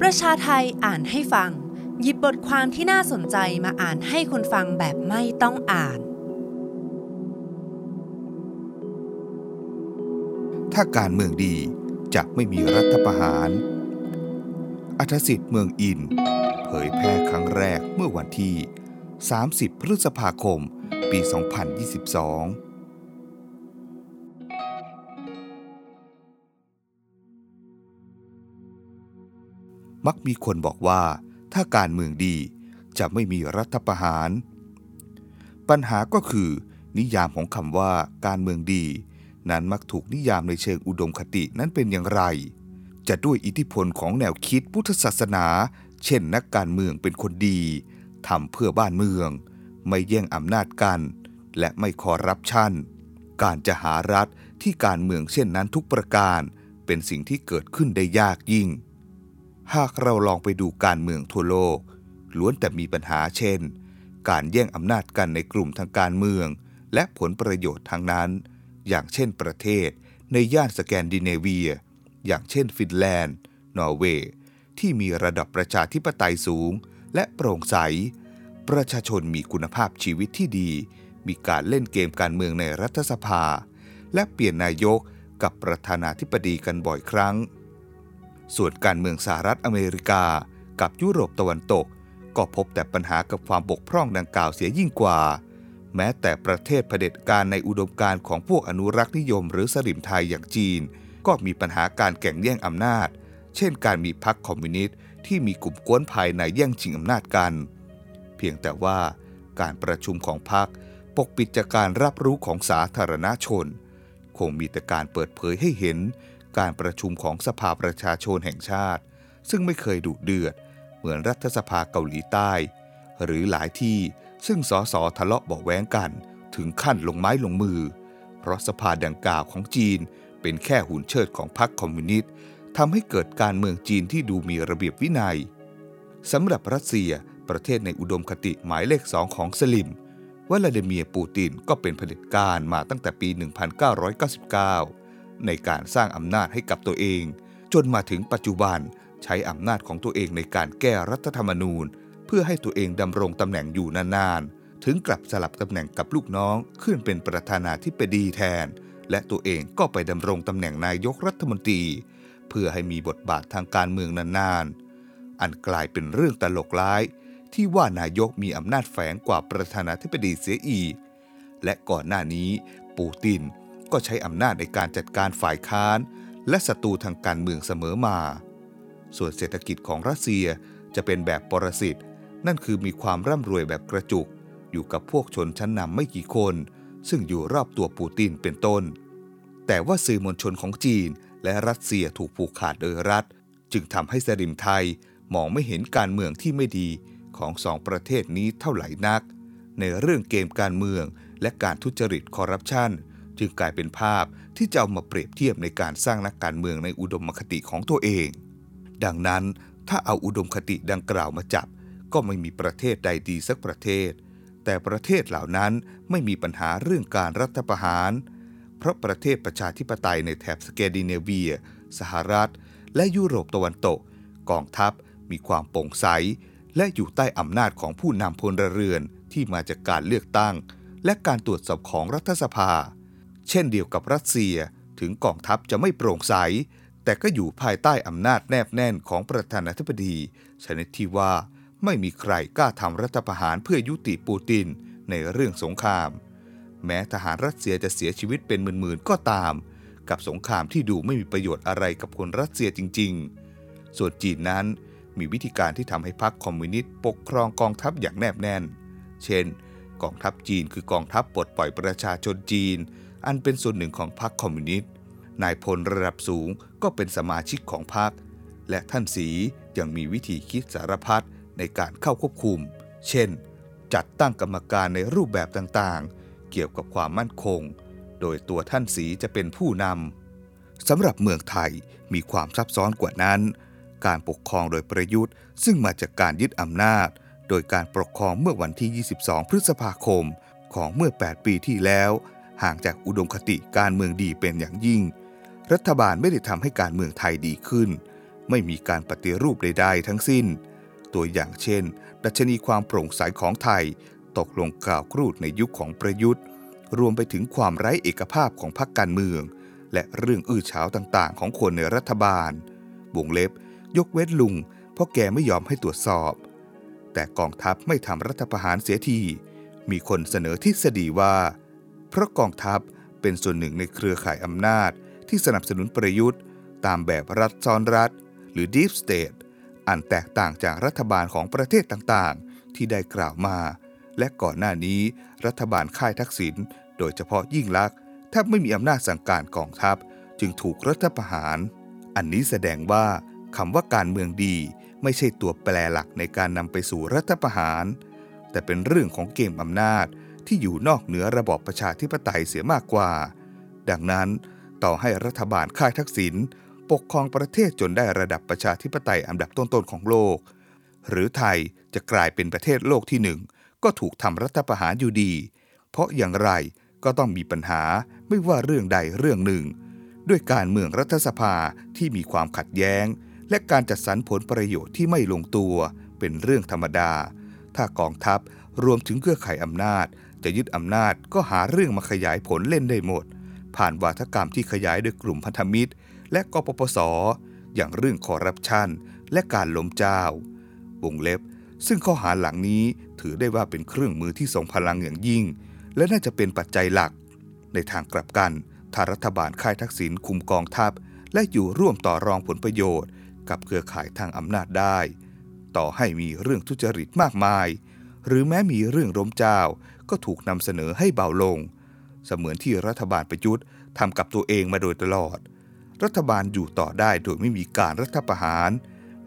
ประชาไทยอ่านให้ฟัง หยิบบทความที่น่าสนใจมาอ่านให้คนฟังแบบไม่ต้องอ่าน ถ้าการเมืองดีจะไม่มีรัฐประหาร อัธสิทธิ์เมืองอิน เผยแพร่ครั้งแรกเมื่อวันที่ 30 พฤษภาคม ปี 2022 มักมีคนบอกว่า ถ้าการเมืองดีจะไม่มีรัฐประหาร ปัญหาก็คือ นิยามของคำว่าการเมืองดี นั้นมักถูกนิยามในเชิงอุดมคตินั้นเป็นอย่างไร จะด้วยอิทธิพลของแนวคิดพุทธศาสนา เช่นนักการเมืองเป็นคนดีทำเพื่อบ้านเมือง ไม่แย่งอำนาจกัน และไม่คอร์รัปชันการจะหารัฐที่การเมืองเช่นนั้นทุกประการ เป็นสิ่งที่เกิดขึ้นได้ยากยิ่ง หากเราลองไปดูการเมืองทั่วโลก ล้วนแต่มีปัญหาเช่น การแย่งอำนาจกันในกลุ่มทางการเมือง และผลประโยชน์ทางนั้น อย่างเช่นประเทศในย่านสแกนดิเนเวีย อย่างเช่นฟินแลนด์ นอร์เวย์ ที่มีระดับประชาธิปไตยสูง และโปร่งใส ประชาชนมีคุณภาพชีวิตที่ดี มีการเล่นเกมการเมืองในรัฐสภา และเปลี่ยนนายกกับประธานาธิบดีกันบ่อยครั้ง ส่วนการเมืองสหรัฐอเมริกา กับยุโรปตะวันตก ก็พบแต่ปัญหากับความบกพร่องดังกล่าวเสียยิ่งกว่า แม้แต่ประเทศเผด็จการในอุดมการของพวกอนุรักษ์นิยม หรือสลิมไทยอย่างจีน ก็มีปัญหาการแข่งแย่งอำนาจ เช่น การมีพรรคคอมมิวนิสต์ที่มีกลุ่มกวนภายในแย่งชิงอำนาจกัน เพียงแต่ว่าการประชุมของพรรคปกปิดจากการรับรู้ของสาธารณชน คงมีแต่การเปิดเผยให้เห็น การประชุมของสภาประชาชนแห่งชาติ ซึ่งไม่เคยดุเดือด เหมือนรัฐสภาเกาหลีใต้ หรือหลายที่ซึ่งสสทะเลาะเบาะแว้งกันถึงขั้นลงไม้ลงมือ เพราะสภาดังกล่าวของจีนเป็นแค่หุ่นเชิดของพรรคคอมมิวนิสต์ทำให้เกิดการเมืองจีนที่ดูมีระเบียบวินัยสำหรับรัสเซียประเทศในอุดมคติหมายเลขสองของสลิมวลาดิเมียร์ปูตินก็เป็นเผด็จการมาตั้งแต่ปี 1999 ในการสร้างอำนาจให้กับตัวเอง จนมาถึงปัจจุบันใช้อำนาจของตัวเองในการแก้รัฐธรรมนูญ เพื่อให้ตัวเองดำรงตำแหน่งอยู่นานๆ ถึงกลับสลับตำแหน่งกับลูกน้องขึ้นเป็นประธานาธิบดีแทน และตัวเองก็ไปดำรงตำแหน่งนายกรัฐมนตรี เพื่อให้มีบทบาททางการเมืองนานๆ อันกลายเป็นเรื่องตลกร้าย ที่ว่านายกมีอำนาจแฝงกว่าประธานาธิบดีเสียอีกและก่อนหน้านี้ปูติน ก็ใช้อำนาจในการจัดการฝ่ายค้าน และศัตรูทางการเมืองเสมอมา ส่วนเศรษฐกิจของรัสเซียจะเป็นแบบปรสิต นั่นคือมีความร่ำรวยแบบกระจุก อยู่กับพวกชนชั้นนำไม่กี่คน ซึ่งอยู่รอบตัวปูตินเป็นต้น แต่ว่าสื่อมวลชนของจีนและรัสเซียถูกผูกขาดโดยรัฐ จึงทำให้สลิมไทยมองไม่เห็นการเมืองที่ไม่ดีของสองประเทศนี้เท่าไหร่นัก ในเรื่องเกมการเมืองและการทุจริตคอร์รัปชัน จึงกลายเป็นภาพที่จะเอามาเปรียบเทียบในการสร้างนักการเมืองในอุดมคติของตัวเอง ดังนั้นถ้าเอาอุดมคติดังกล่าวมาจับ ก็ไม่มีประเทศใดดีสักประเทศ แต่ประเทศเหล่านั้นไม่มีปัญหาเรื่องการรัฐประหาร เพราะประเทศประชาธิปไตยในแถบสแกนดิเนเวีย สหรัฐ และยุโรปตะวันตก กองทัพมีความโปร่งใส และอยู่ใต้อำนาจของผู้นำพลเรือนที่มาจากการเลือกตั้ง และการตรวจสอบของรัฐสภา เช่นเดียวกับรัสเซียถึงกองทัพจะไม่โปร่งใส แต่ก็อยู่ภายใต้อำนาจแนบแน่นของประธานาธิบดีชนิดที่ว่าไม่มีใครกล้าทำรัฐประหารเพื่อยุติปูตินในเรื่องสงคราม แม้ทหารรัสเซียจะเสียชีวิตเป็นหมื่นๆก็ตาม กับสงครามที่ดูไม่มีประโยชน์อะไรกับคนรัสเซียจริง ๆ ส่วนจีนนั้นมีวิธีการที่ทำให้พรรคคอมมิวนิสต์ปกครองกองทัพอย่างแนบแน่น เช่น กองทัพจีนคือกองทัพปลดปล่อยประชาชนจีน อันเป็นส่วนหนึ่งของพรรคคอมมิวนิสต์ นายพลระดับสูงก็เป็นสมาชิกของพรรค และท่านสียังมีวิธีคิดสารพัดในการเข้าควบคุม เช่น จัดตั้งกรรมการในรูปแบบต่างๆ เกี่ยวกับความมั่นคง โดยตัวท่านสีจะเป็นผู้นำ สำหรับเมืองไทยมีความซับซ้อนกว่านั้น การปกครองโดยประยุทธ์ ซึ่งมาจากการยึดอำนาจ โดยการปกครองเมื่อวันที่ 22 พฤษภาคมของเมื่อ 8 ปีที่แล้ว ห่างจากอุดมคติการเมืองดีเป็นอย่างยิ่ง รัฐบาลไม่ได้ทำให้การเมืองไทยดีขึ้น ไม่มีการปฏิรูปใดๆทั้งสิ้น ตัวอย่างเช่น ดัชนีความโปร่งใสของไทย ตกลงกล่าวกรูดในยุคของประยุทธ์ รวมไปถึงความไร้เอกภาพของพรรคการเมือง และเรื่องอื้อฉาวต่างๆ ของคนในรัฐบาลวงเล็บ ยกเว้นลุง เพราะแกไม่ยอมให้ตรวจสอบ แต่กองทัพไม่ทำรัฐประหารเสียทีมีคนเสนอทฤษฎีว่า เพราะกองทัพเป็นส่วนหนึ่งในเครือข่ายอำนาจ ที่สนับสนุนประยุทธ์ ตามแบบรัฐซ้อนรัฐ หรือ Deep State อันแตกต่างจากรัฐบาลของประเทศต่างๆ ที่ได้กล่าวมา และก่อนหน้านี้รัฐบาลค่ายทักษิณโดยเฉพาะยิ่งลักษณ์แทบไม่มีอำนาจสั่งการกองทัพ จึงถูกรัฐประหาร อันนี้แสดงว่าคำว่าการเมืองดีไม่ใช่ตัวแปรหลักในการนำไปสู่รัฐประหาร แต่เป็นเรื่องของเกมอำนาจ ที่อยู่นอกเหนือระบอบประชาธิปไตยเสียมากกว่า ดังนั้นต่อให้รัฐบาลค่ายทักษิณปกครองประเทศจนได้ระดับประชาธิปไตยอันดับต้นๆของโลก หรือไทยจะกลายเป็นประเทศโลกที่หนึ่งก็ถูกทำรัฐประหารอยู่ดี เพราะอย่างไรก็ต้องมีปัญหาไม่ว่าเรื่องใดเรื่องหนึ่ง ด้วยการเมืองรัฐสภาที่มีความขัดแย้ง และการจัดสรรผลประโยชน์ที่ไม่ลงตัวเป็นเรื่องธรรมดา ถ้ากองทัพรวมถึงเครือข่ายอำนาจ จะยึดอำนาจก็หาเรื่องมาขยายผลเล่นได้หมด ผ่านวาทกรรมที่ขยายโดยกลุ่มพันธมิตร และกปปสอย่างเรื่องคอร์รัปชันและการล้มเจ้า วงเล็บ ซึ่งข้อหาหลังนี้ถือได้ว่าเป็นเครื่องมือที่ทรงพลังอย่างยิ่ง และน่าจะเป็นปัจจัยหลัก ในทางกลับกันถ้ารัฐบาลค่ายทักษิณคุมกองทัพ และอยู่ร่วมต่อรองผลประโยชน์ กับเครือข่ายทางอำนาจได้ ต่อให้มีเรื่องทุจริตมากมาย หรือแม้มีเรื่องล้มเจ้า ก็ถูกนำเสนอให้เบาลง เสมือนที่รัฐบาลประยุทธ์ทำกับตัวเองมาโดยตลอด รัฐบาลอยู่ต่อได้โดยไม่มีการรัฐประหาร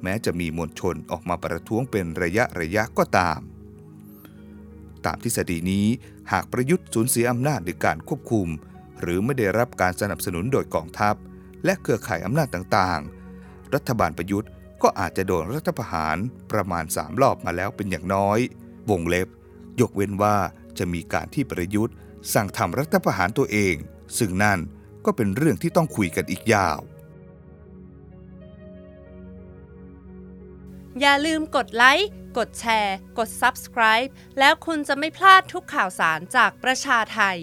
แม้จะมีมวลชนออกมาประท้วงเป็นระยะระยะก็ตาม ตามทฤษฎีนี้หากประยุทธ์สูญเสียอำนาจในการควบคุม หรือไม่ได้รับการสนับสนุนโดยกองทัพ และเครือข่ายอำนาจต่างๆ รัฐบาลประยุทธ์ก็อาจจะโดนรัฐประหารประมาณ 3 รอบมาแล้วเป็นอย่างน้อย วงเล็บ ยกเว้นว่า จะมีการที่ประยุทธ์ สั่งทำรัฐประหารตัวเอง ซึ่งนั่นก็เป็นเรื่องที่ต้องคุยกันอีกยาว อย่าลืมกดไลค์ กดแชร์ กด Subscribe แล้วคุณจะไม่พลาดทุกข่าวสารจากประชาไทย